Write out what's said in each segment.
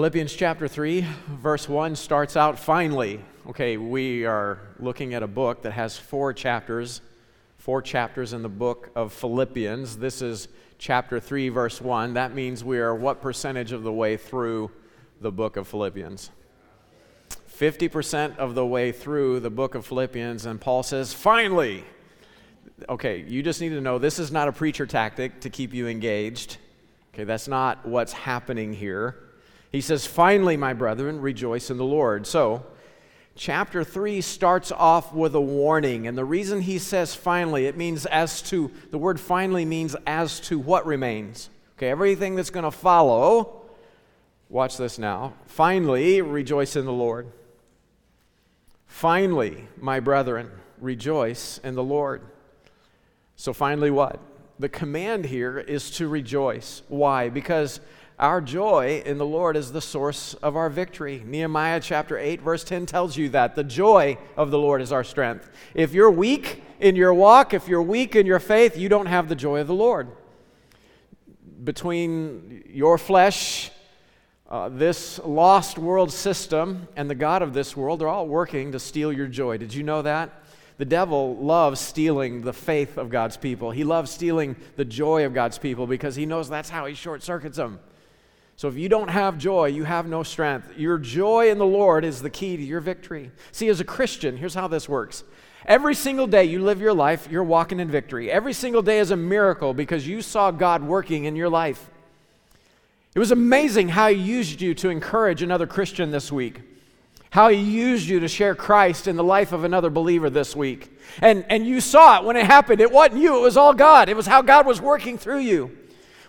Philippians chapter 3, verse 1 starts out finally. Okay, we are looking at a book that has four chapters, four chapters in the book of Philippians. This is chapter 3, verse 1. That means we are what percentage of the way through the book of Philippians? 50% of the way through the book of Philippians, and Paul says, finally. Okay, you just need to know this is not a preacher tactic to keep you engaged. Okay, that's not what's happening here. He says, Finally, my brethren, rejoice in the Lord. So, chapter 3 starts off with a warning. And the reason he says finally, it means as to, the word finally means as to what remains. Okay, everything that's going to follow. Watch this now. Finally, rejoice in the Lord. Finally, my brethren, rejoice in the Lord. So, finally, what? The command here is to rejoice. Why? Because our joy in the Lord is the source of our victory. Nehemiah chapter 8, verse 10 tells you that. The joy of the Lord is our strength. If you're weak in your walk, if you're weak in your faith, you don't have the joy of the Lord. Between your flesh, uh, this lost world system, and the God of this world, they're all working to steal your joy. Did you know that? The devil loves stealing the faith of God's people. He loves stealing the joy of God's people because he knows that's how he short circuits them. So if you don't have joy, you have no strength. Your joy in the Lord is the key to your victory. See, as a Christian, here's how this works. Every single day you live your life, you're walking in victory. Every single day is a miracle because you saw God working in your life. It was amazing how He used you to encourage another Christian this week, how He used you to share Christ in the life of another believer this week. And, and you saw it when it happened. It wasn't you, it was all God. It was how God was working through you.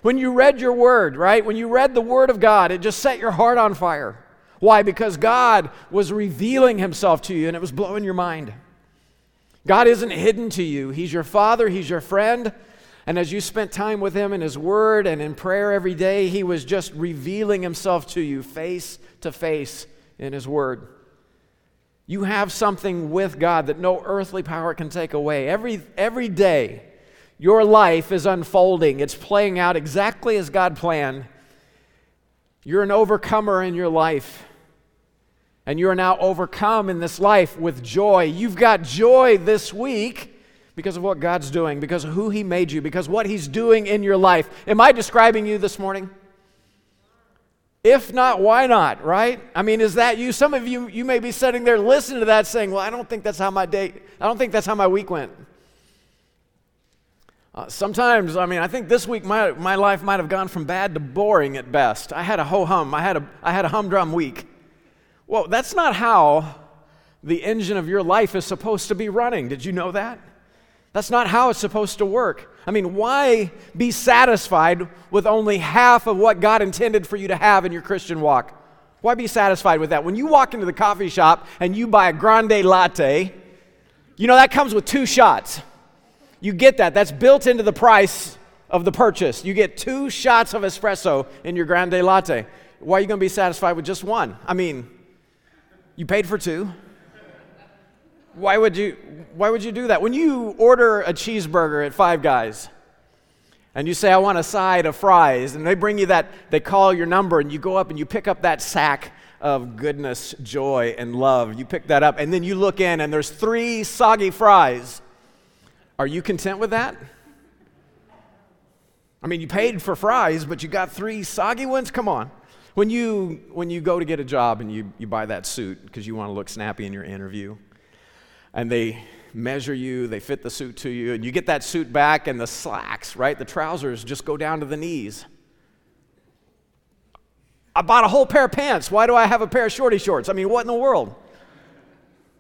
When you read your word, right? When you read the word of God, it just set your heart on fire. Why? Because God was revealing himself to you and it was blowing your mind. God isn't hidden to you. He's your father, he's your friend. And as you spent time with him in his word and in prayer every day, he was just revealing himself to you face to face in his word. You have something with God that no earthly power can take away. Every, every day, your life is unfolding, it's playing out exactly as God planned. You're an overcomer in your life. And you are now overcome in this life with joy. You've got joy this week because of what God's doing, because of who He made you, because what He's doing in your life. Am I describing you this morning? If not, why not, right? I mean, is that you? Some of you, you may be sitting there listening to that saying, Well, I don't think that's how my day, I don't think that's how my week went. Uh, sometimes, I mean, I think this week my, my life might have gone from bad to boring at best. I had a ho hum, I had a, I had a humdrum week. Well, that's not how the engine of your life is supposed to be running. Did you know that? That's not how it's supposed to work. I mean, why be satisfied with only half of what God intended for you to have in your Christian walk? Why be satisfied with that? When you walk into the coffee shop and you buy a grande latte, you know that comes with two shots. You get that. That's built into the price of the purchase. You get two shots of espresso in your grande latte. Why are you going to be satisfied with just one? I mean, you paid for two. Why would you why would you do that? When you order a cheeseburger at Five Guys and you say I want a side of fries and they bring you that they call your number and you go up and you pick up that sack of goodness, joy and love. You pick that up and then you look in and there's three soggy fries are you content with that? I mean, you paid for fries, but you got three soggy ones? Come on. When you, when you go to get a job and you, you buy that suit because you want to look snappy in your interview, and they measure you, they fit the suit to you, and you get that suit back, and the slacks, right? The trousers just go down to the knees. I bought a whole pair of pants. Why do I have a pair of shorty shorts? I mean, what in the world?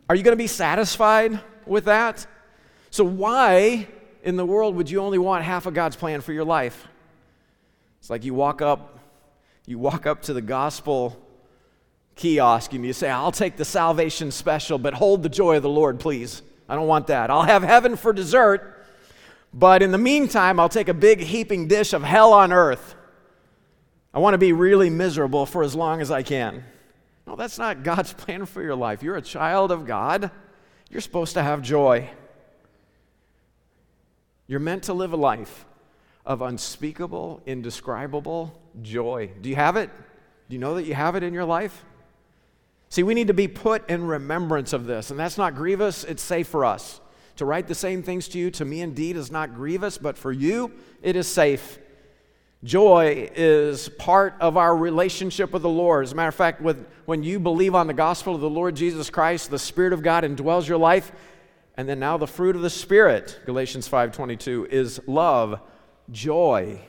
Are you going to be satisfied with that? So, why in the world would you only want half of God's plan for your life? It's like you walk up, you walk up to the gospel kiosk and you say, I'll take the salvation special, but hold the joy of the Lord, please. I don't want that. I'll have heaven for dessert, but in the meantime, I'll take a big heaping dish of hell on earth. I want to be really miserable for as long as I can. No, that's not God's plan for your life. You're a child of God. You're supposed to have joy. You're meant to live a life of unspeakable, indescribable joy. Do you have it? Do you know that you have it in your life? See, we need to be put in remembrance of this, and that's not grievous, it's safe for us. To write the same things to you, to me indeed, is not grievous, but for you, it is safe. Joy is part of our relationship with the Lord. As a matter of fact, with, when you believe on the gospel of the Lord Jesus Christ, the Spirit of God indwells your life. And then now the fruit of the Spirit, Galatians 5:22, is love, joy,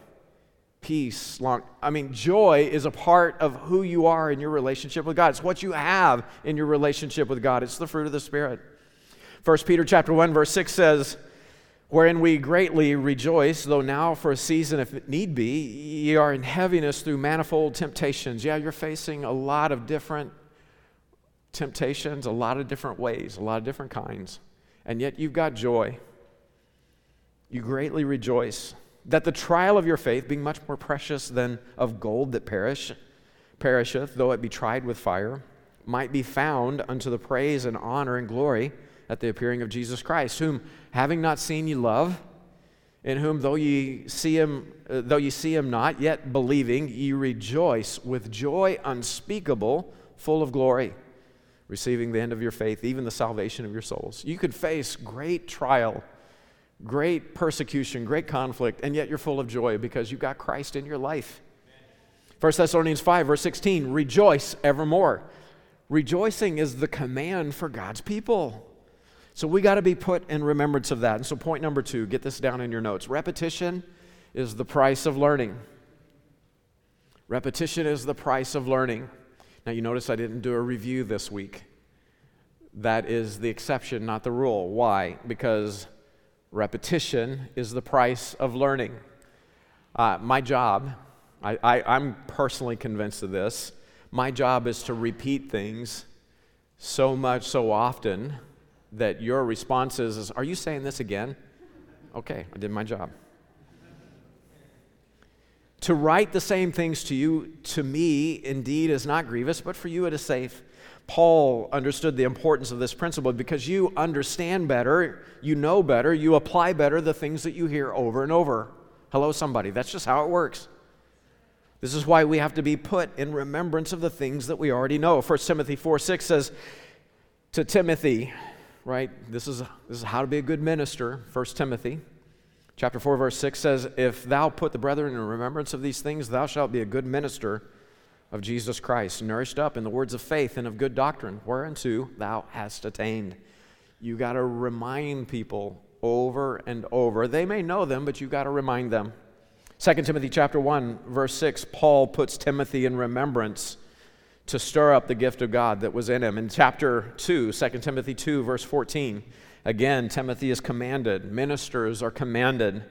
peace, long. I mean, joy is a part of who you are in your relationship with God. It's what you have in your relationship with God. It's the fruit of the Spirit. 1 Peter chapter 1, verse 6 says, wherein we greatly rejoice, though now for a season, if it need be, ye are in heaviness through manifold temptations. Yeah, you're facing a lot of different temptations, a lot of different ways, a lot of different kinds, and yet you've got joy. You greatly rejoice that the trial of your faith, being much more precious than of gold that perish, perisheth, though it be tried with fire, might be found unto the praise and honor and glory at the appearing of Jesus Christ, whom having not seen ye love, in whom though ye see him uh, though ye see him not, yet believing ye rejoice with joy unspeakable, full of glory, receiving the end of your faith, even the salvation of your souls. You could face great trial, great persecution, great conflict, and yet you're full of joy because you've got Christ in your life. 1 Thessalonians 5, verse 16, rejoice evermore. Rejoicing is the command for God's people. So we got to be put in remembrance of that. And so, point number two, get this down in your notes repetition is the price of learning. Repetition is the price of learning. Now, you notice I didn't do a review this week. That is the exception, not the rule. Why? Because repetition is the price of learning. Uh, my job, I, I, I'm personally convinced of this, my job is to repeat things so much, so often that your response is, is Are you saying this again? Okay, I did my job. To write the same things to you, to me, indeed, is not grievous, but for you it is safe. Paul understood the importance of this principle because you understand better, you know better, you apply better the things that you hear over and over. Hello, somebody. That's just how it works. This is why we have to be put in remembrance of the things that we already know. 1 Timothy 4 6 says to Timothy, right? This is, this is how to be a good minister. 1 Timothy chapter 4, verse 6 says, If thou put the brethren in remembrance of these things, thou shalt be a good minister of Jesus Christ, nourished up in the words of faith and of good doctrine, whereunto thou hast attained. You got to remind people over and over. They may know them, but you got to remind them. 2 Timothy chapter 1 verse 6 Paul puts Timothy in remembrance to stir up the gift of God that was in him. In chapter 2, 2 Timothy 2, verse 14, again, Timothy is commanded, ministers are commanded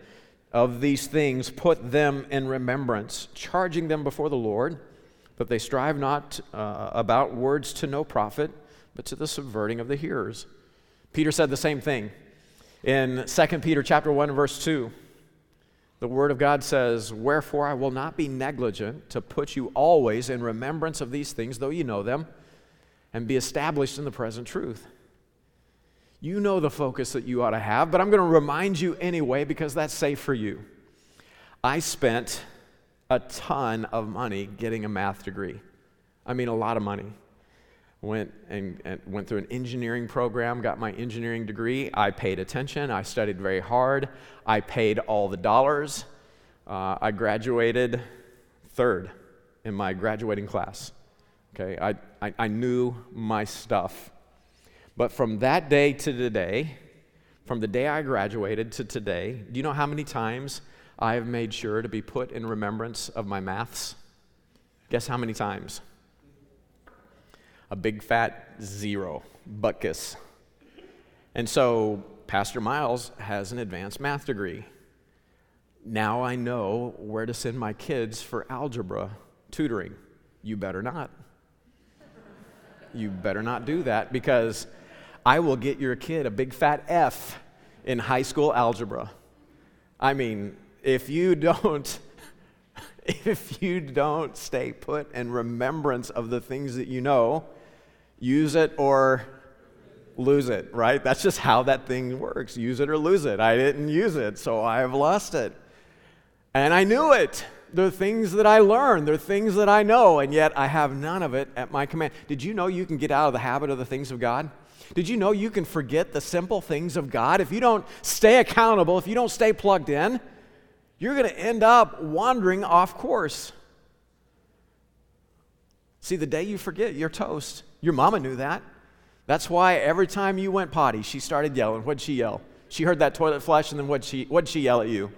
of these things, put them in remembrance, charging them before the Lord, that they strive not uh, about words to no profit, but to the subverting of the hearers. Peter said the same thing in 2 Peter chapter 1 verse 2. The Word of God says, Wherefore I will not be negligent to put you always in remembrance of these things, though you know them, and be established in the present truth. You know the focus that you ought to have, but I'm going to remind you anyway because that's safe for you. I spent a ton of money getting a math degree. I mean, a lot of money went and, and, went through an engineering program, got my engineering degree. I paid attention. I studied very hard. I paid all the dollars. Uh, I graduated third in my graduating class. Okay, I, I, I knew my stuff. But from that day to today, from the day I graduated to today, do you know how many times I have made sure to be put in remembrance of my maths? Guess how many times? a big fat zero, butkus. And so Pastor Miles has an advanced math degree. Now I know where to send my kids for algebra tutoring. You better not. You better not do that because I will get your kid a big fat F in high school algebra. I mean, if you don't if you don't stay put in remembrance of the things that you know, use it or lose it, right? That's just how that thing works. Use it or lose it. I didn't use it, so I have lost it. And I knew it. They're things that I learned, They're things that I know, and yet I have none of it at my command. Did you know you can get out of the habit of the things of God? Did you know you can forget the simple things of God? If you don't stay accountable, if you don't stay plugged in, you're going to end up wandering off course. See, the day you forget, you're toast. Your mama knew that. That's why every time you went potty, she started yelling. What'd she yell? She heard that toilet flush, and then what'd she, what'd she yell at you?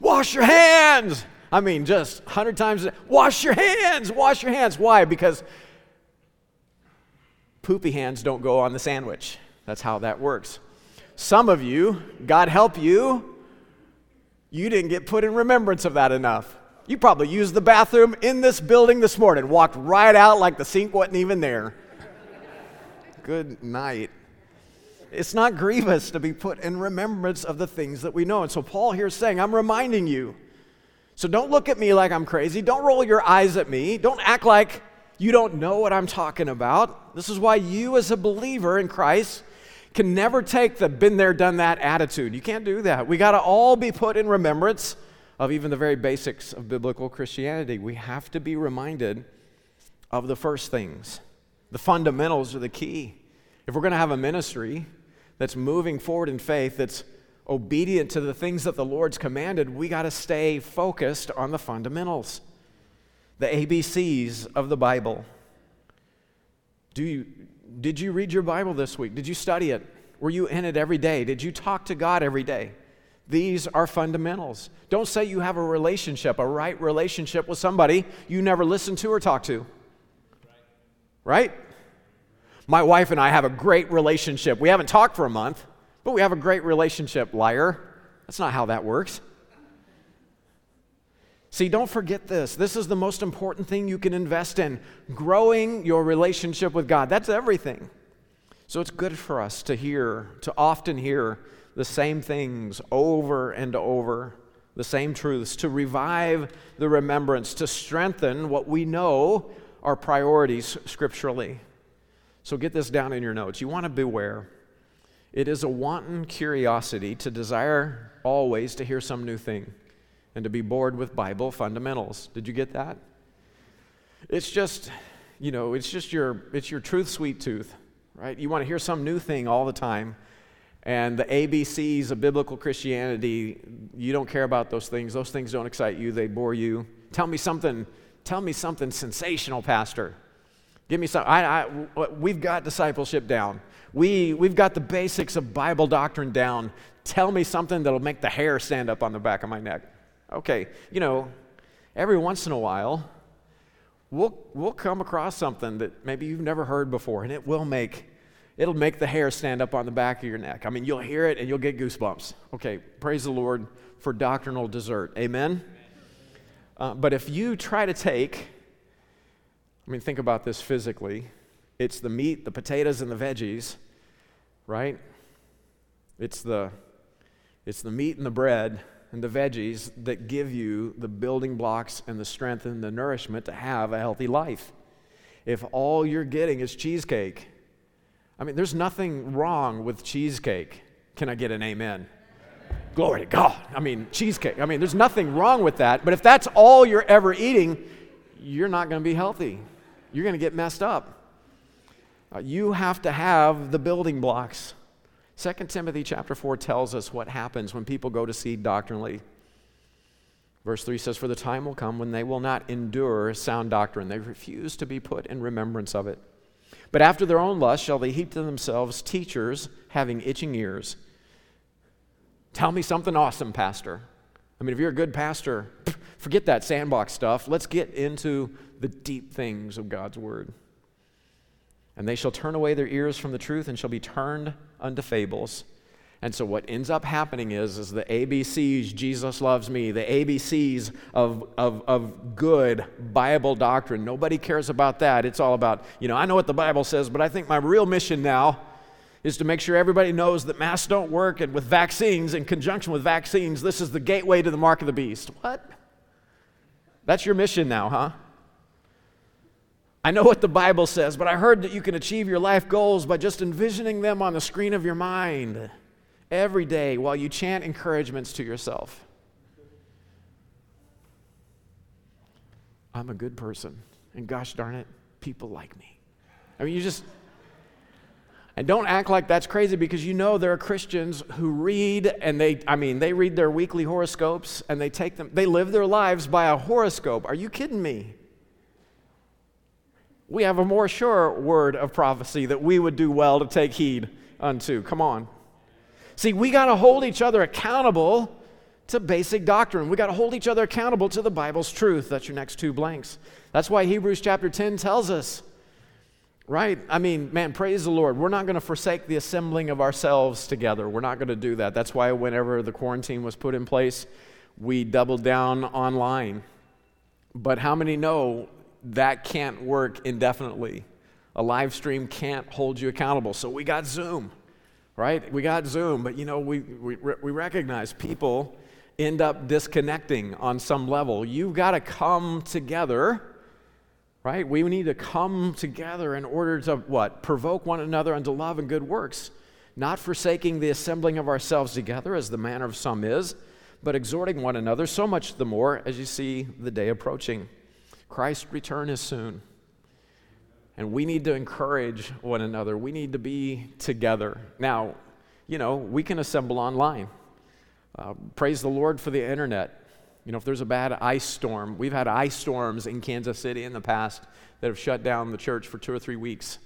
Wash your hands! I mean, just 100 times, wash your hands, wash your hands. Why? Because poopy hands don't go on the sandwich. That's how that works. Some of you, God help you, you didn't get put in remembrance of that enough. You probably used the bathroom in this building this morning, walked right out like the sink wasn't even there. Good night. It's not grievous to be put in remembrance of the things that we know. And so Paul here is saying, I'm reminding you. So don't look at me like I'm crazy. Don't roll your eyes at me. Don't act like you don't know what I'm talking about. This is why you, as a believer in Christ, can never take the been there, done that attitude. You can't do that. We got to all be put in remembrance of even the very basics of biblical Christianity. We have to be reminded of the first things. The fundamentals are the key. If we're going to have a ministry that's moving forward in faith, that's obedient to the things that the Lord's commanded, we got to stay focused on the fundamentals, the ABCs of the Bible. Do you, did you read your Bible this week? Did you study it? Were you in it every day? Did you talk to God every day? These are fundamentals. Don't say you have a relationship, a right relationship with somebody you never listened to or talked to. Right? My wife and I have a great relationship. We haven't talked for a month, but we have a great relationship, liar. That's not how that works. See, don't forget this. This is the most important thing you can invest in growing your relationship with God. That's everything. So it's good for us to hear, to often hear the same things over and over, the same truths, to revive the remembrance, to strengthen what we know are priorities scripturally. So get this down in your notes. You want to beware. It is a wanton curiosity to desire always to hear some new thing and to be bored with Bible fundamentals. Did you get that? It's just, you know, it's just your it's your truth sweet tooth, right? You want to hear some new thing all the time and the ABCs of biblical Christianity, you don't care about those things. Those things don't excite you, they bore you. Tell me something, tell me something sensational, Pastor. Give me some. I, I, we've got discipleship down. We, we've got the basics of Bible doctrine down. Tell me something that'll make the hair stand up on the back of my neck. Okay, you know, every once in a while, we'll, we'll come across something that maybe you've never heard before, and it will make it'll make the hair stand up on the back of your neck. I mean, you'll hear it and you'll get goosebumps. Okay, praise the Lord for doctrinal dessert. Amen? Uh, but if you try to take, I mean, think about this physically it's the meat, the potatoes, and the veggies, right? It's the, it's the meat and the bread and the veggies that give you the building blocks and the strength and the nourishment to have a healthy life. If all you're getting is cheesecake, I mean, there's nothing wrong with cheesecake. Can I get an amen? Glory to God. I mean, cheesecake. I mean, there's nothing wrong with that. But if that's all you're ever eating, you're not going to be healthy. You're going to get messed up. Uh, you have to have the building blocks. 2 Timothy chapter 4 tells us what happens when people go to seed doctrinally. Verse 3 says, For the time will come when they will not endure sound doctrine. They refuse to be put in remembrance of it. But after their own lust shall they heap to themselves teachers having itching ears. Tell me something awesome, Pastor. I mean, if you're a good pastor, forget that sandbox stuff. Let's get into the deep things of God's word. And they shall turn away their ears from the truth and shall be turned unto fables. And so what ends up happening is, is the ABCs, Jesus loves me, the ABCs of, of, of good Bible doctrine. Nobody cares about that. It's all about, you know, I know what the Bible says, but I think my real mission now is to make sure everybody knows that masks don't work and with vaccines, in conjunction with vaccines, this is the gateway to the mark of the beast. What? That's your mission now, huh? I know what the Bible says, but I heard that you can achieve your life goals by just envisioning them on the screen of your mind every day while you chant encouragements to yourself. I'm a good person. And gosh darn it, people like me. I mean, you just, and don't act like that's crazy because you know there are Christians who read and they, I mean, they read their weekly horoscopes and they take them, they live their lives by a horoscope. Are you kidding me? We have a more sure word of prophecy that we would do well to take heed unto. Come on. See, we got to hold each other accountable to basic doctrine. We got to hold each other accountable to the Bible's truth. That's your next two blanks. That's why Hebrews chapter 10 tells us Right? I mean, man, praise the Lord. We're not going to forsake the assembling of ourselves together. We're not going to do that. That's why, whenever the quarantine was put in place, we doubled down online. But how many know that can't work indefinitely? A live stream can't hold you accountable. So we got Zoom, right? We got Zoom. But you know, we, we, we recognize people end up disconnecting on some level. You've got to come together right? We need to come together in order to what? Provoke one another unto love and good works, not forsaking the assembling of ourselves together as the manner of some is, but exhorting one another, so much the more as you see the day approaching. Christ's return is soon. And we need to encourage one another. We need to be together. Now, you know, we can assemble online. Uh, praise the Lord for the internet. You know, if there's a bad ice storm, we've had ice storms in Kansas City in the past that have shut down the church for two or three weeks,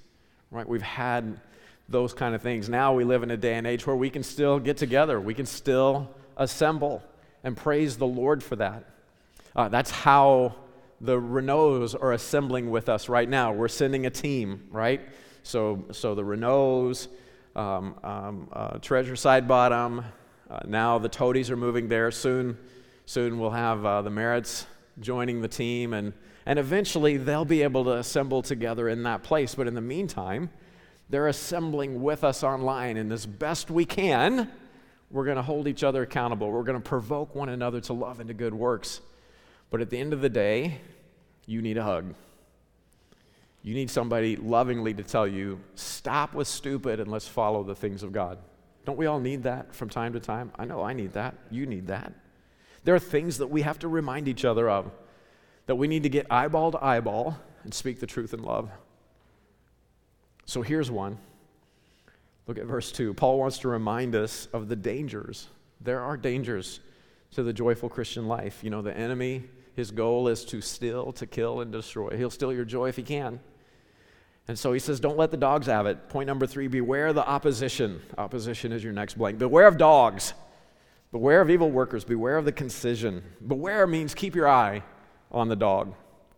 right? We've had those kind of things. Now we live in a day and age where we can still get together, we can still assemble and praise the Lord for that. Uh, that's how the Renaults are assembling with us right now. We're sending a team, right? So, so the Renaults, um, um, uh, Treasure Side Bottom, uh, now the Toadies are moving there. Soon, Soon we'll have uh, the Merritts joining the team, and, and eventually they'll be able to assemble together in that place. But in the meantime, they're assembling with us online, and as best we can, we're going to hold each other accountable. We're going to provoke one another to love and to good works. But at the end of the day, you need a hug. You need somebody lovingly to tell you, stop with stupid and let's follow the things of God. Don't we all need that from time to time? I know I need that. You need that. There are things that we have to remind each other of, that we need to get eyeball to eyeball and speak the truth in love. So here's one. Look at verse 2. Paul wants to remind us of the dangers. There are dangers to the joyful Christian life. You know, the enemy, his goal is to steal, to kill, and destroy. He'll steal your joy if he can. And so he says, don't let the dogs have it. Point number three beware the opposition. Opposition is your next blank. Beware of dogs. Beware of evil workers, beware of the concision. Beware means keep your eye on the dog,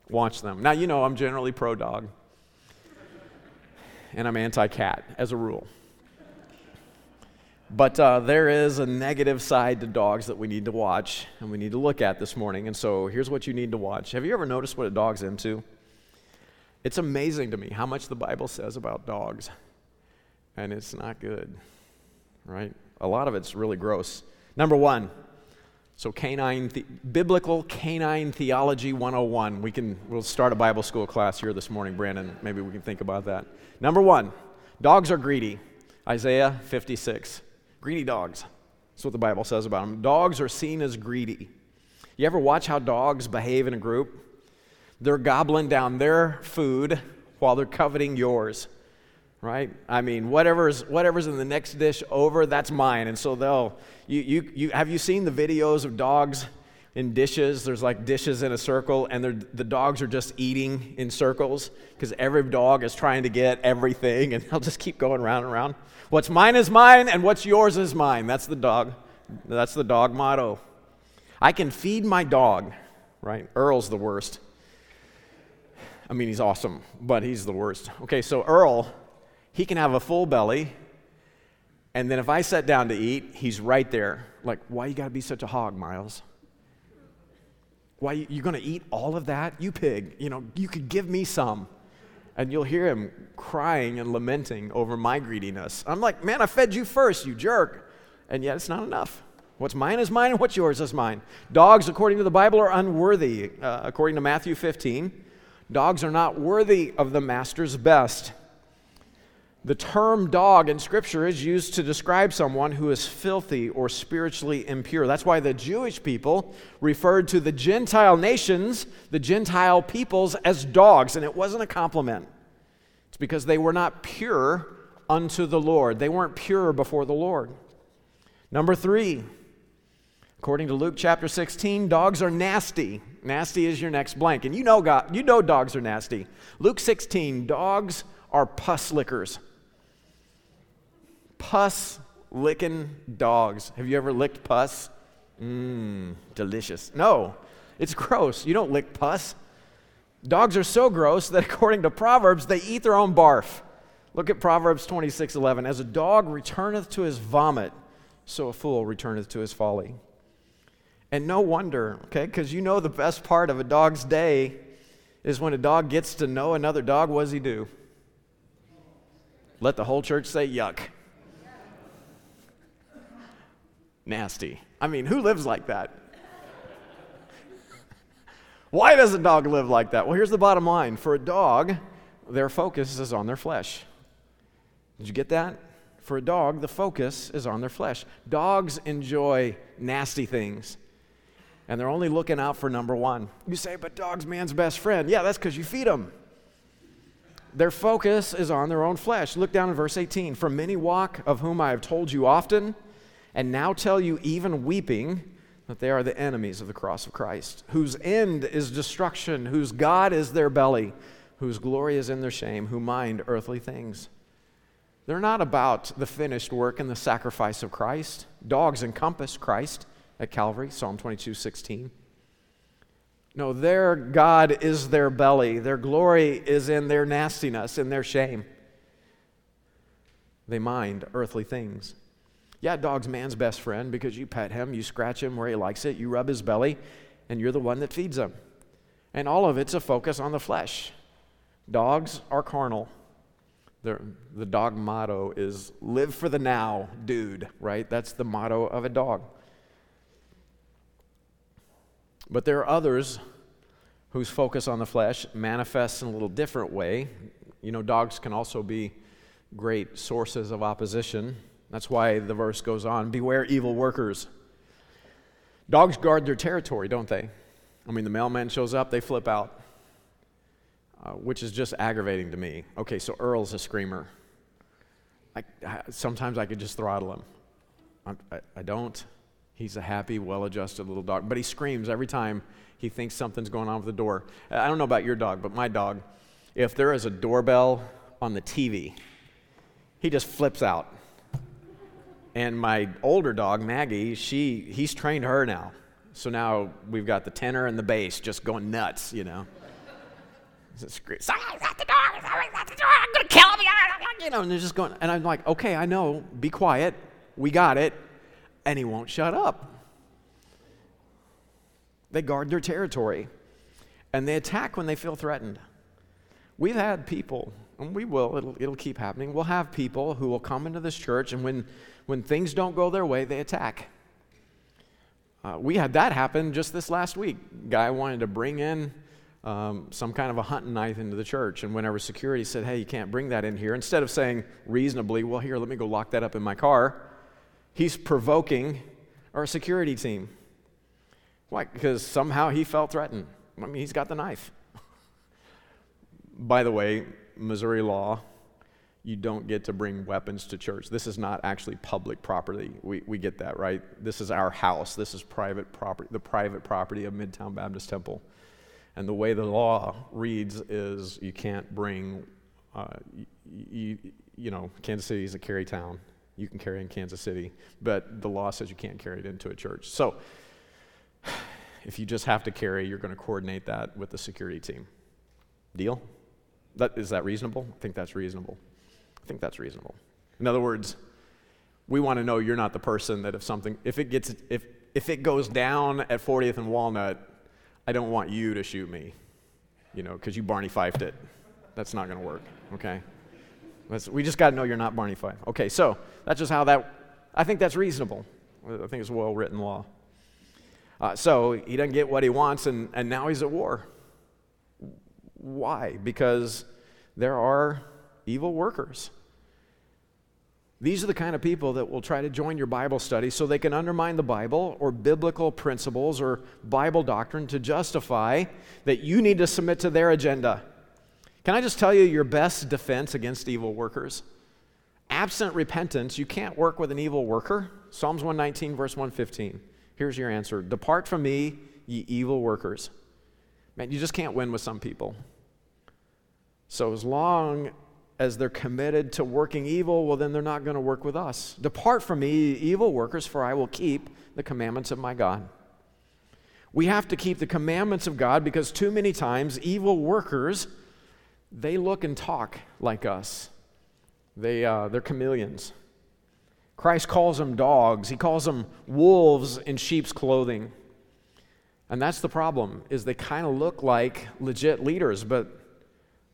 watch them. Now, you know I'm generally pro dog, and I'm anti cat as a rule. But uh, there is a negative side to dogs that we need to watch and we need to look at this morning. And so here's what you need to watch. Have you ever noticed what a dog's into? It's amazing to me how much the Bible says about dogs, and it's not good, right? A lot of it's really gross. Number one, so canine, the, biblical canine theology 101. We can, we'll start a Bible school class here this morning, Brandon. Maybe we can think about that. Number one, dogs are greedy. Isaiah 56. Greedy dogs. That's what the Bible says about them. Dogs are seen as greedy. You ever watch how dogs behave in a group? They're gobbling down their food while they're coveting yours right? I mean, whatever's whatever's in the next dish over, that's mine. And so they'll you you, you have you seen the videos of dogs in dishes? There's like dishes in a circle, and the dogs are just eating in circles because every dog is trying to get everything, and they'll just keep going round and round. What's mine is mine, and what's yours is mine. That's the dog. That's the dog motto. I can feed my dog, right? Earl's the worst. I mean, he's awesome, but he's the worst. Okay, so Earl he can have a full belly, and then if I sat down to eat, he's right there. Like, why you gotta be such a hog, Miles? Why you're gonna eat all of that? You pig, you know, you could give me some. And you'll hear him crying and lamenting over my greediness. I'm like, man, I fed you first, you jerk. And yet it's not enough. What's mine is mine, and what's yours is mine. Dogs, according to the Bible, are unworthy. Uh, according to Matthew 15, dogs are not worthy of the master's best. The term dog in Scripture is used to describe someone who is filthy or spiritually impure. That's why the Jewish people referred to the Gentile nations, the Gentile peoples, as dogs, and it wasn't a compliment. It's because they were not pure unto the Lord, they weren't pure before the Lord. Number three, according to Luke chapter 16, dogs are nasty. Nasty is your next blank. And you know, God, you know dogs are nasty. Luke 16, dogs are pus lickers pus licking dogs. Have you ever licked pus? Mmm, delicious. No, it's gross. You don't lick pus. Dogs are so gross that according to Proverbs, they eat their own barf. Look at Proverbs 26 11. As a dog returneth to his vomit, so a fool returneth to his folly. And no wonder, okay, because you know the best part of a dog's day is when a dog gets to know another dog, what does he do? Let the whole church say yuck nasty. I mean, who lives like that? Why does a dog live like that? Well, here's the bottom line for a dog, their focus is on their flesh. Did you get that? For a dog, the focus is on their flesh. Dogs enjoy nasty things, and they're only looking out for number one. You say, but dog's man's best friend. Yeah, that's because you feed them. Their focus is on their own flesh. Look down in verse 18. For many walk, of whom I have told you often, and now tell you, even weeping, that they are the enemies of the cross of Christ, whose end is destruction, whose God is their belly, whose glory is in their shame, who mind earthly things. They're not about the finished work and the sacrifice of Christ. Dogs encompass Christ at Calvary, Psalm 22 16. No, their God is their belly. Their glory is in their nastiness, in their shame. They mind earthly things. Yeah, dog's man's best friend because you pet him, you scratch him where he likes it, you rub his belly, and you're the one that feeds him. And all of it's a focus on the flesh. Dogs are carnal. The, the dog motto is live for the now, dude, right? That's the motto of a dog. But there are others whose focus on the flesh manifests in a little different way. You know, dogs can also be great sources of opposition that's why the verse goes on Beware evil workers. Dogs guard their territory, don't they? I mean, the mailman shows up, they flip out, uh, which is just aggravating to me. Okay, so Earl's a screamer. I, I, sometimes I could just throttle him. I, I don't. He's a happy, well adjusted little dog, but he screams every time he thinks something's going on with the door. I don't know about your dog, but my dog, if there is a doorbell on the TV, he just flips out. And my older dog, Maggie, she, he's trained her now. So now we've got the tenor and the bass just going nuts, you know. Someone's at the door, at the door, I'm gonna kill him, you know, and they're just going, and I'm like, okay, I know, be quiet, we got it, and he won't shut up. They guard their territory, and they attack when they feel threatened. We've had people, and we will, it'll, it'll keep happening, we'll have people who will come into this church, and when when things don't go their way, they attack. Uh, we had that happen just this last week. Guy wanted to bring in um, some kind of a hunting knife into the church, and whenever security said, "Hey, you can't bring that in here," instead of saying reasonably, "Well, here, let me go lock that up in my car," he's provoking our security team. Why? Because somehow he felt threatened. I mean, he's got the knife. By the way, Missouri law you don't get to bring weapons to church. This is not actually public property. We, we get that, right? This is our house. This is private property, the private property of Midtown Baptist Temple. And the way the law reads is you can't bring, uh, you, you know, Kansas City is a carry town. You can carry in Kansas City, but the law says you can't carry it into a church. So if you just have to carry, you're going to coordinate that with the security team. Deal? That, is that reasonable? I think that's reasonable. I think that's reasonable. In other words, we want to know you're not the person that if something, if it gets, if, if it goes down at 40th and Walnut, I don't want you to shoot me, you know, because you Barney Fifed it. That's not going to work, okay? That's, we just got to know you're not Barney Fife. Okay, so that's just how that, I think that's reasonable. I think it's a well written law. Uh, so he doesn't get what he wants, and, and now he's at war. Why? Because there are evil workers. These are the kind of people that will try to join your Bible study so they can undermine the Bible or biblical principles or Bible doctrine to justify that you need to submit to their agenda. Can I just tell you your best defense against evil workers? Absent repentance, you can't work with an evil worker. Psalms 119, verse 115. Here's your answer Depart from me, ye evil workers. Man, you just can't win with some people. So, as long as they're committed to working evil, well, then they're not going to work with us. Depart from me, evil workers, for I will keep the commandments of my God. We have to keep the commandments of God because too many times evil workers, they look and talk like us. They, uh, they're chameleons. Christ calls them dogs. He calls them wolves in sheep's clothing. And that's the problem is they kind of look like legit leaders, but,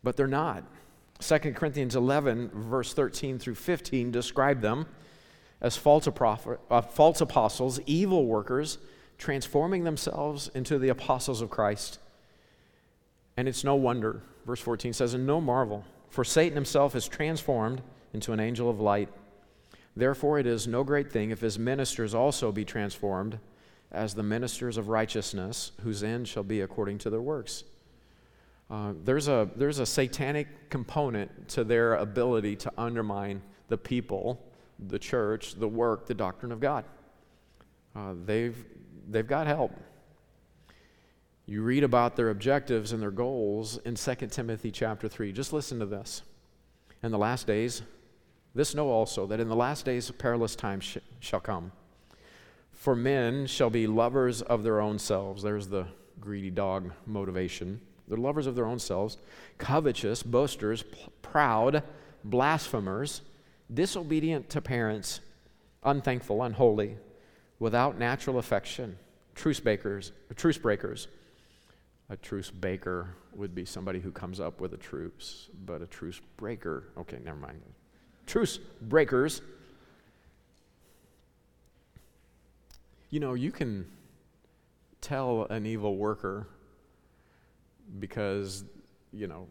but they're not. 2 Corinthians 11, verse 13 through 15, describe them as false, prophet, uh, false apostles, evil workers, transforming themselves into the apostles of Christ. And it's no wonder. Verse 14 says, And no marvel, for Satan himself is transformed into an angel of light. Therefore, it is no great thing if his ministers also be transformed as the ministers of righteousness, whose end shall be according to their works. Uh, there's, a, there's a satanic component to their ability to undermine the people, the church, the work, the doctrine of God. Uh, they've, they've got help. You read about their objectives and their goals in 2 Timothy chapter 3. Just listen to this. In the last days, this know also that in the last days perilous times sh- shall come. For men shall be lovers of their own selves. There's the greedy dog motivation they're lovers of their own selves, covetous, boasters, proud, blasphemers, disobedient to parents, unthankful, unholy, without natural affection, truce breakers, truce breakers. A truce baker would be somebody who comes up with a truce, but a truce breaker, okay, never mind. Truce breakers. You know, you can tell an evil worker because, you know,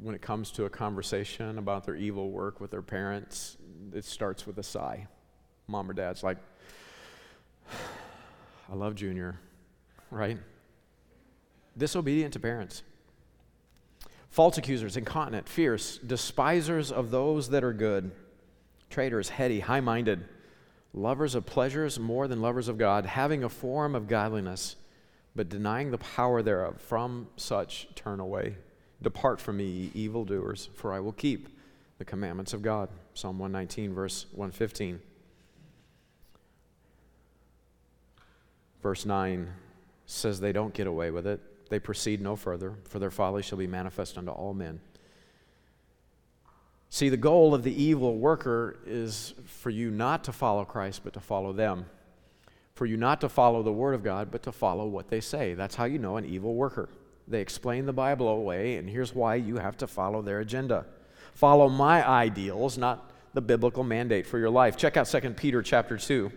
when it comes to a conversation about their evil work with their parents, it starts with a sigh. Mom or dad's like, I love Junior, right? Disobedient to parents. False accusers, incontinent, fierce, despisers of those that are good, traitors, heady, high minded, lovers of pleasures more than lovers of God, having a form of godliness but denying the power thereof, from such turn away. Depart from me, ye evildoers, for I will keep the commandments of God. Psalm 119, verse 115. Verse 9 says they don't get away with it. They proceed no further, for their folly shall be manifest unto all men. See, the goal of the evil worker is for you not to follow Christ, but to follow them for you not to follow the Word of God, but to follow what they say. That's how you know an evil worker. They explain the Bible away, and here's why you have to follow their agenda. Follow my ideals, not the biblical mandate for your life. Check out 2 Peter chapter 2.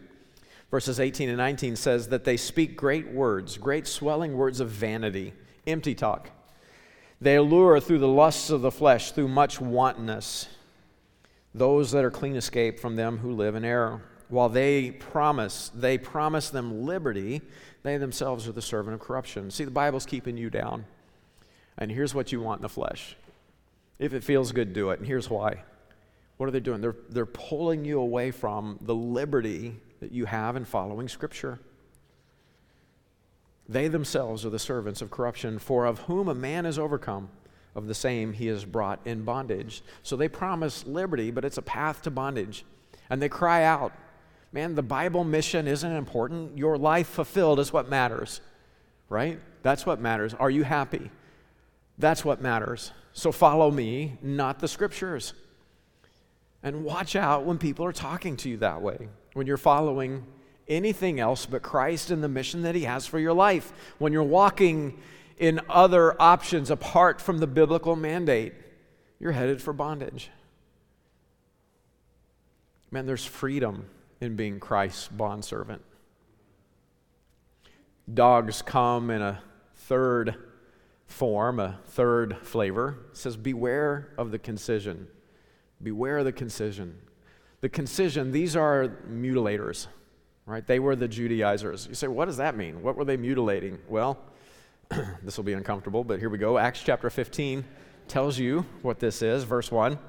Verses 18 and 19 says that they speak great words, great swelling words of vanity, empty talk. They allure through the lusts of the flesh, through much wantonness, those that are clean escape from them who live in error while they promise, they promise them liberty, they themselves are the servant of corruption. See, the Bible's keeping you down. And here's what you want in the flesh. If it feels good, do it. And here's why. What are they doing? They're, they're pulling you away from the liberty that you have in following Scripture. They themselves are the servants of corruption, for of whom a man is overcome, of the same he is brought in bondage. So they promise liberty, but it's a path to bondage. And they cry out, man, the Bible mission isn't important. Your life fulfilled is what matters, right? That's what matters. Are you happy? That's what matters. So follow me, not the scriptures. And watch out when people are talking to you that way, when you're following anything else but Christ and the mission that He has for your life, when you're walking in other options apart from the biblical mandate, you're headed for bondage. Man, there's freedom in being Christ's bondservant. Dogs come in a third form, a third flavor. It says, Beware of the concision. Beware of the concision. The concision, these are mutilators, right? They were the Judaizers. You say, what does that mean? What were they mutilating? Well, this will be uncomfortable, but here we go. Acts chapter 15 tells you what this is. Verse 1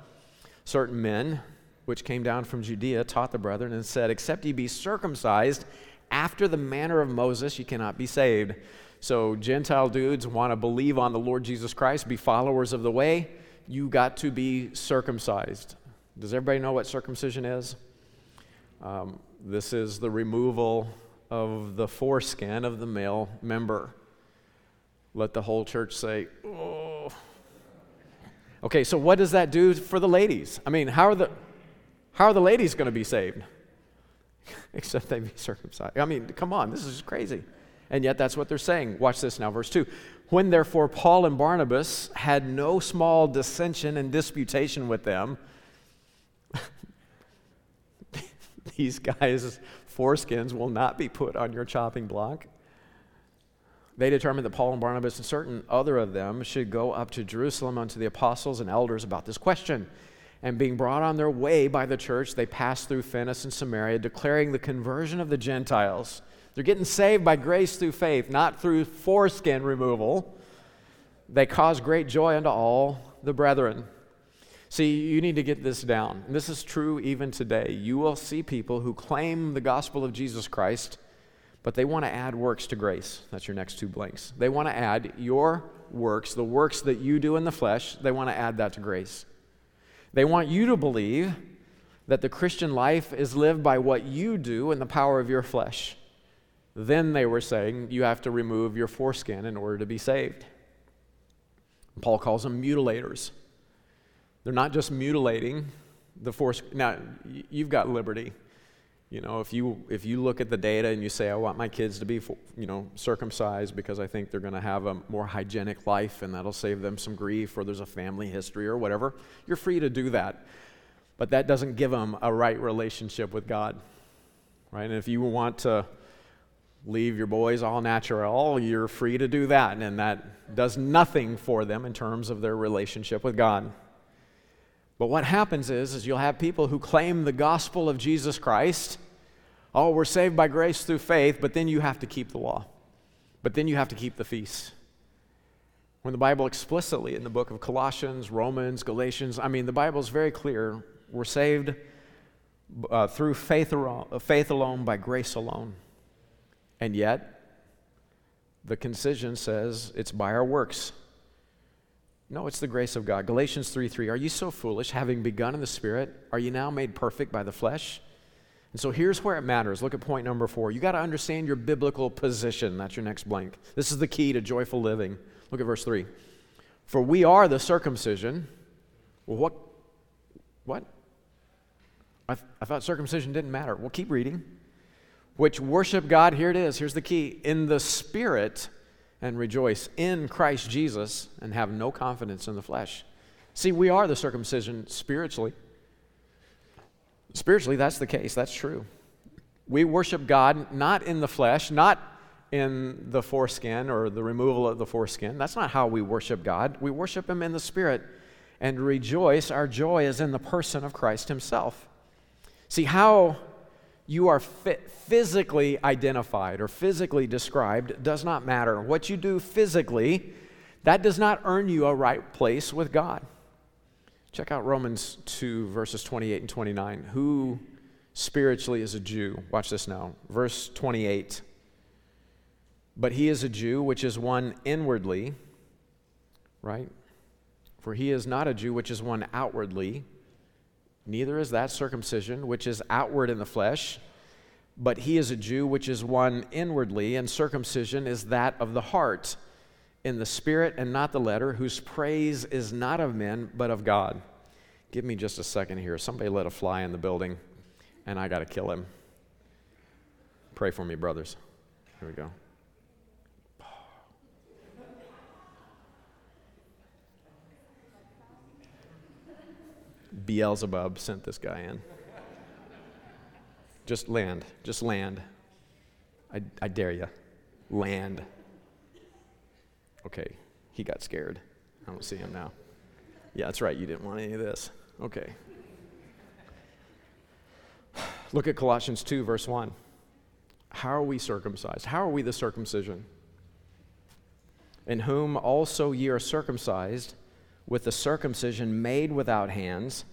Certain men, which came down from Judea, taught the brethren and said, Except ye be circumcised after the manner of Moses, ye cannot be saved. So, Gentile dudes want to believe on the Lord Jesus Christ, be followers of the way. You got to be circumcised. Does everybody know what circumcision is? Um, this is the removal of the foreskin of the male member. Let the whole church say, oh. Okay, so what does that do for the ladies? I mean, how are the, how are the ladies going to be saved? Except they be circumcised. I mean, come on, this is crazy. And yet that's what they're saying. Watch this now, verse 2. When therefore Paul and Barnabas had no small dissension and disputation with them, these guys' foreskins will not be put on your chopping block. They determined that Paul and Barnabas and certain other of them should go up to Jerusalem unto the apostles and elders about this question. And being brought on their way by the church, they passed through Phoenicia and Samaria, declaring the conversion of the Gentiles. They're getting saved by grace through faith, not through foreskin removal. They cause great joy unto all the brethren. See, you need to get this down. And this is true even today. You will see people who claim the gospel of Jesus Christ, but they want to add works to grace. That's your next two blanks. They want to add your works, the works that you do in the flesh, they want to add that to grace. They want you to believe that the Christian life is lived by what you do in the power of your flesh. Then they were saying you have to remove your foreskin in order to be saved. Paul calls them mutilators. They're not just mutilating the foreskin. Now, you've got liberty. You know, if you if you look at the data and you say, I want my kids to be, you know, circumcised because I think they're going to have a more hygienic life and that'll save them some grief, or there's a family history or whatever, you're free to do that. But that doesn't give them a right relationship with God, right? And if you want to leave your boys all natural, you're free to do that, and that does nothing for them in terms of their relationship with God. But what happens is, is you'll have people who claim the gospel of Jesus Christ. Oh, we're saved by grace through faith, but then you have to keep the law. But then you have to keep the feasts. When the Bible explicitly in the book of Colossians, Romans, Galatians, I mean, the Bible is very clear. We're saved uh, through faith, faith alone, by grace alone. And yet, the concision says it's by our works. No, it's the grace of God. Galatians 3 3. Are you so foolish, having begun in the Spirit, are you now made perfect by the flesh? And so here's where it matters. Look at point number four. You got to understand your biblical position. That's your next blank. This is the key to joyful living. Look at verse 3. For we are the circumcision. Well, what? What? I, th- I thought circumcision didn't matter. Well, keep reading. Which worship God, here it is, here's the key, in the Spirit and rejoice in Christ Jesus and have no confidence in the flesh. See, we are the circumcision spiritually. Spiritually, that's the case. That's true. We worship God not in the flesh, not in the foreskin or the removal of the foreskin. That's not how we worship God. We worship Him in the Spirit and rejoice. Our joy is in the person of Christ Himself. See, how you are physically identified or physically described does not matter. What you do physically, that does not earn you a right place with God. Check out Romans 2, verses 28 and 29. Who spiritually is a Jew? Watch this now. Verse 28. But he is a Jew, which is one inwardly, right? For he is not a Jew, which is one outwardly Neither is that circumcision, which is outward in the flesh, but he is a Jew, which is one inwardly, and circumcision is that of the heart, in the spirit and not the letter, whose praise is not of men, but of God. Give me just a second here. Somebody let a fly in the building, and I got to kill him. Pray for me, brothers. Here we go. Beelzebub sent this guy in. Just land. Just land. I, I dare you. Land. Okay, he got scared. I don't see him now. Yeah, that's right. You didn't want any of this. Okay. Look at Colossians 2, verse 1. How are we circumcised? How are we the circumcision? In whom also ye are circumcised with the circumcision made without hands,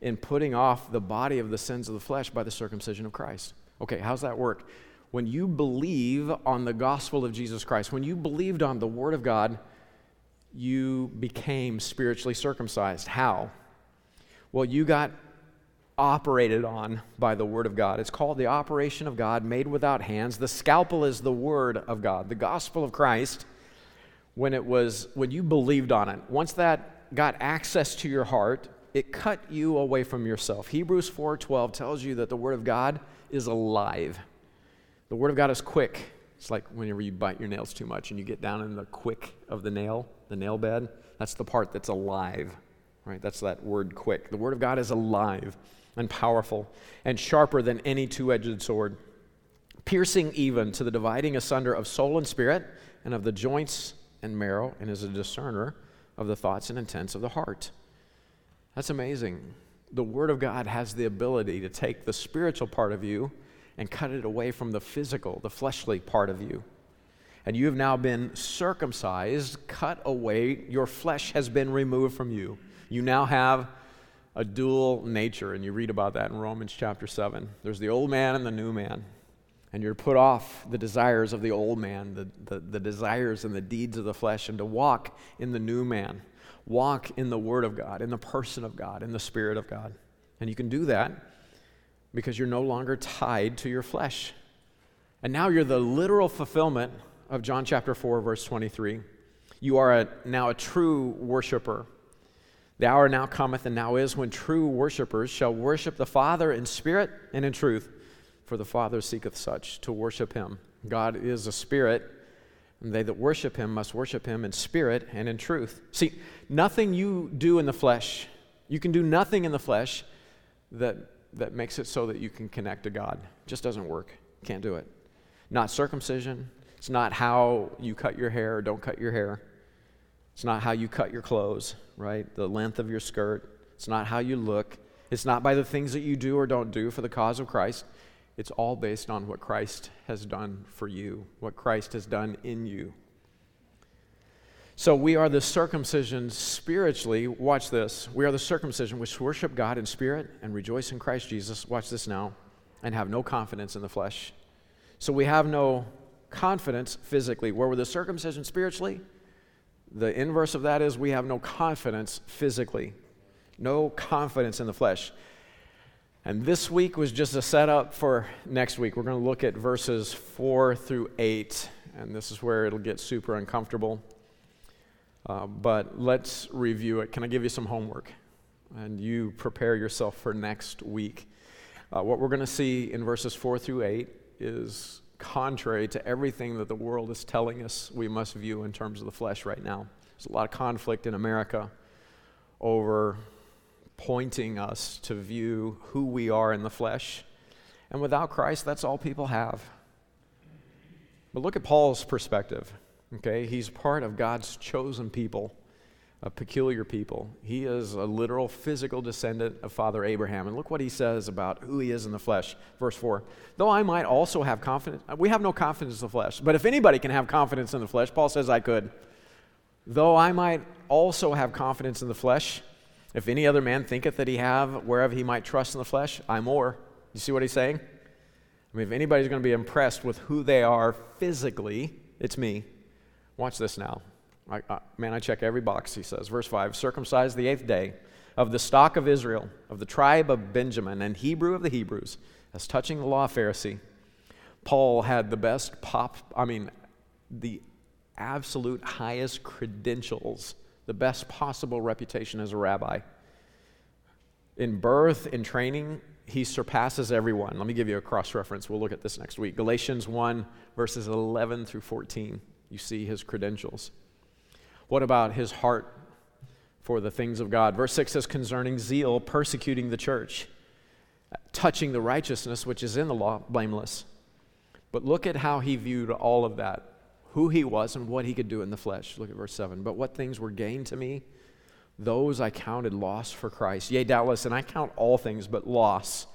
in putting off the body of the sins of the flesh by the circumcision of Christ. Okay, how's that work? When you believe on the gospel of Jesus Christ, when you believed on the Word of God, you became spiritually circumcised. How? Well, you got operated on by the Word of God. It's called the operation of God made without hands. The scalpel is the Word of God, the gospel of Christ. When it was, when you believed on it, once that got access to your heart, it cut you away from yourself. Hebrews 4:12 tells you that the Word of God is alive. The Word of God is quick. It's like whenever you bite your nails too much and you get down in the quick of the nail, the nail bed. That's the part that's alive, right? That's that word quick. The Word of God is alive and powerful and sharper than any two edged sword, piercing even to the dividing asunder of soul and spirit and of the joints and marrow, and is a discerner of the thoughts and intents of the heart. That's amazing. The Word of God has the ability to take the spiritual part of you and cut it away from the physical, the fleshly part of you. And you have now been circumcised, cut away. Your flesh has been removed from you. You now have a dual nature, and you read about that in Romans chapter 7. There's the old man and the new man. And you're put off the desires of the old man, the, the, the, desires and the deeds of the flesh, and to walk in the new man. Walk in the Word of God, in the person of God, in the Spirit of God. And you can do that because you're no longer tied to your flesh. And now you're the literal fulfillment of John chapter 4, verse 23. You are a, now a true worshiper the hour now cometh and now is when true worshippers shall worship the Father in spirit and in truth, for the Father seeketh such to worship him. God is a spirit, and they that worship him must worship him in spirit and in truth. See, nothing you do in the flesh, you can do nothing in the flesh that, that makes it so that you can connect to God. Just doesn't work. Can't do it. Not circumcision. It's not how you cut your hair or don't cut your hair. It's not how you cut your clothes, right? The length of your skirt. It's not how you look. It's not by the things that you do or don't do for the cause of Christ. It's all based on what Christ has done for you, what Christ has done in you. So we are the circumcision spiritually. Watch this. We are the circumcision which worship God in spirit and rejoice in Christ Jesus. Watch this now. And have no confidence in the flesh. So we have no confidence physically. Where we're the circumcision spiritually, the inverse of that is we have no confidence physically, no confidence in the flesh. And this week was just a setup for next week. We're going to look at verses 4 through 8, and this is where it'll get super uncomfortable. Uh, but let's review it. Can I give you some homework? And you prepare yourself for next week. Uh, what we're going to see in verses 4 through 8 is contrary to everything that the world is telling us we must view in terms of the flesh right now. There's a lot of conflict in America over pointing us to view who we are in the flesh. And without Christ, that's all people have. But look at Paul's perspective. Okay, he's part of God's chosen people a peculiar people. He is a literal physical descendant of Father Abraham. And look what he says about who he is in the flesh. Verse 4 Though I might also have confidence, we have no confidence in the flesh, but if anybody can have confidence in the flesh, Paul says I could. Though I might also have confidence in the flesh, if any other man thinketh that he have wherever he might trust in the flesh, I more. You see what he's saying? I mean, if anybody's going to be impressed with who they are physically, it's me. Watch this now. I, I, man, I check every box, he says. Verse 5 circumcised the eighth day of the stock of Israel, of the tribe of Benjamin, and Hebrew of the Hebrews, as touching the law Pharisee. Paul had the best pop, I mean, the absolute highest credentials, the best possible reputation as a rabbi. In birth, in training, he surpasses everyone. Let me give you a cross reference. We'll look at this next week. Galatians 1, verses 11 through 14. You see his credentials. What about his heart for the things of God? Verse 6 says, concerning zeal, persecuting the church, touching the righteousness which is in the law, blameless. But look at how he viewed all of that, who he was and what he could do in the flesh. Look at verse 7. But what things were gained to me, those I counted loss for Christ. Yea, doubtless, and I count all things but loss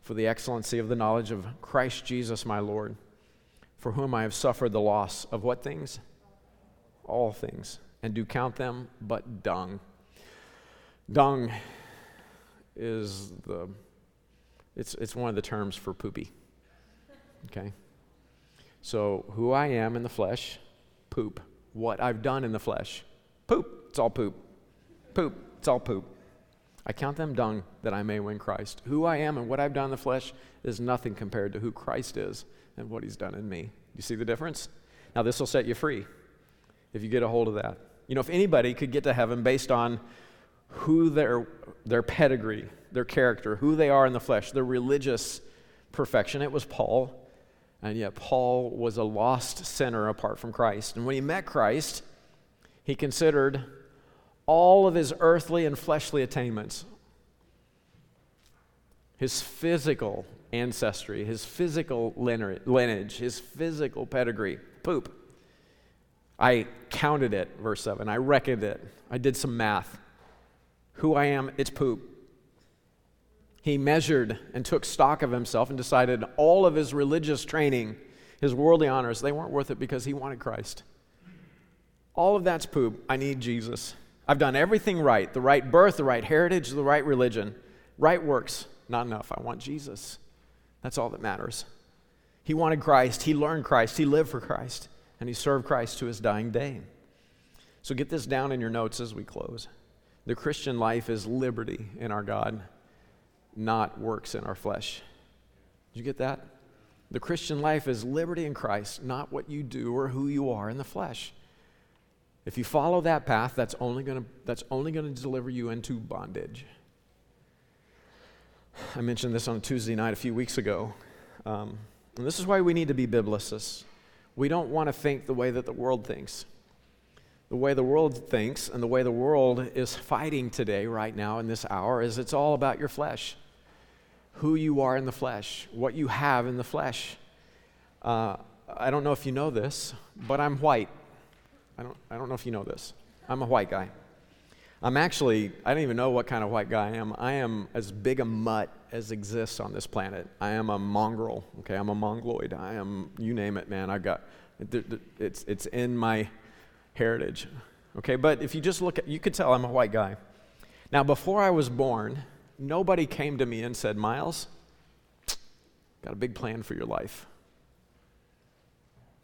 for the excellency of the knowledge of Christ Jesus my Lord, for whom I have suffered the loss of what things? All things, and do count them but dung. Dung is the it's it's one of the terms for poopy. Okay? So who I am in the flesh, poop. What I've done in the flesh, poop. It's all poop. Poop. It's all poop. I count them dung that I may win Christ. Who I am and what I've done in the flesh is nothing compared to who Christ is and what he's done in me. You see the difference? Now, this will set you free if you get a hold of that. You know, if anybody could get to heaven based on who their, their pedigree, their character, who they are in the flesh, their religious perfection, it was Paul. And yet, Paul was a lost sinner apart from Christ. And when he met Christ, he considered all of his earthly and fleshly attainments, his physical ancestry, his physical lineage, his physical pedigree, poop. I counted it, verse 7. I reckoned it. I did some math. Who I am, it's poop. He measured and took stock of himself and decided all of his religious training, his worldly honors, they weren't worth it because he wanted Christ. All of that's poop. I need Jesus. I've done everything right the right birth, the right heritage, the right religion. Right works, not enough. I want Jesus. That's all that matters. He wanted Christ. He learned Christ. He lived for Christ. And he served Christ to his dying day. So get this down in your notes as we close. The Christian life is liberty in our God, not works in our flesh. Did you get that? The Christian life is liberty in Christ, not what you do or who you are in the flesh. If you follow that path, that's only going to deliver you into bondage. I mentioned this on a Tuesday night a few weeks ago. Um, and this is why we need to be biblicists. We don't want to think the way that the world thinks. The way the world thinks and the way the world is fighting today, right now, in this hour, is it's all about your flesh. Who you are in the flesh, what you have in the flesh. Uh, I don't know if you know this, but I'm white. I don't, I don't know if you know this. I'm a white guy. I'm actually, I don't even know what kind of white guy I am. I am as big a mutt as exists on this planet. I am a mongrel, okay? I'm a mongoloid. I am, you name it, man. I got, it's, it's in my heritage, okay? But if you just look at, you could tell I'm a white guy. Now, before I was born, nobody came to me and said, Miles, got a big plan for your life.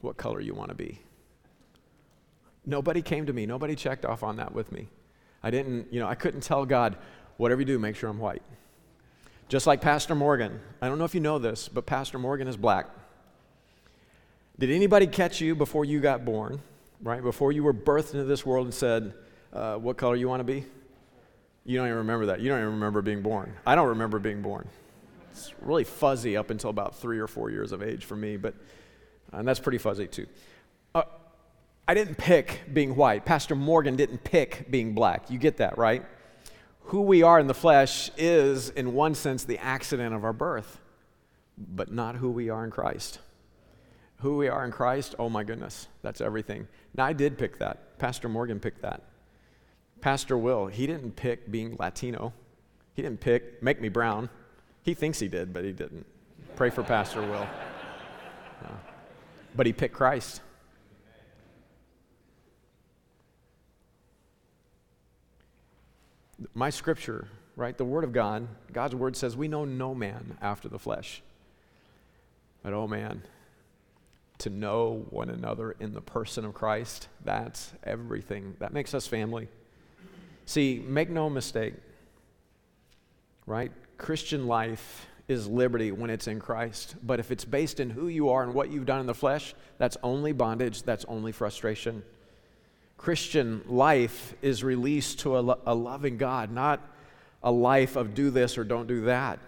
What color you want to be? Nobody came to me. Nobody checked off on that with me. I didn't, you know, I couldn't tell God, whatever you do, make sure I'm white. Just like Pastor Morgan. I don't know if you know this, but Pastor Morgan is black. Did anybody catch you before you got born, right? Before you were birthed into this world and said, uh, what color you want to be? You don't even remember that. You don't even remember being born. I don't remember being born. It's really fuzzy up until about three or four years of age for me, but and that's pretty fuzzy too. Uh, I didn't pick being white. Pastor Morgan didn't pick being black. You get that, right? Who we are in the flesh is, in one sense, the accident of our birth, but not who we are in Christ. Who we are in Christ, oh my goodness, that's everything. Now, I did pick that. Pastor Morgan picked that. Pastor Will, he didn't pick being Latino. He didn't pick make me brown. He thinks he did, but he didn't. Pray for Pastor Will. Uh, but he picked Christ. My scripture, right, the Word of God, God's Word says, we know no man after the flesh. But oh man, to know one another in the person of Christ, that's everything. That makes us family. See, make no mistake, right? Christian life is liberty when it's in Christ. But if it's based in who you are and what you've done in the flesh, that's only bondage, that's only frustration. Christian life is released to a, a loving God, not a life of do this or don't do that.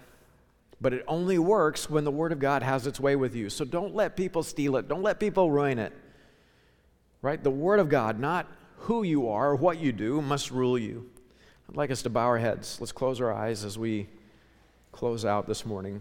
But it only works when the Word of God has its way with you. So don't let people steal it, don't let people ruin it. Right? The Word of God, not who you are or what you do, must rule you. I'd like us to bow our heads. Let's close our eyes as we close out this morning.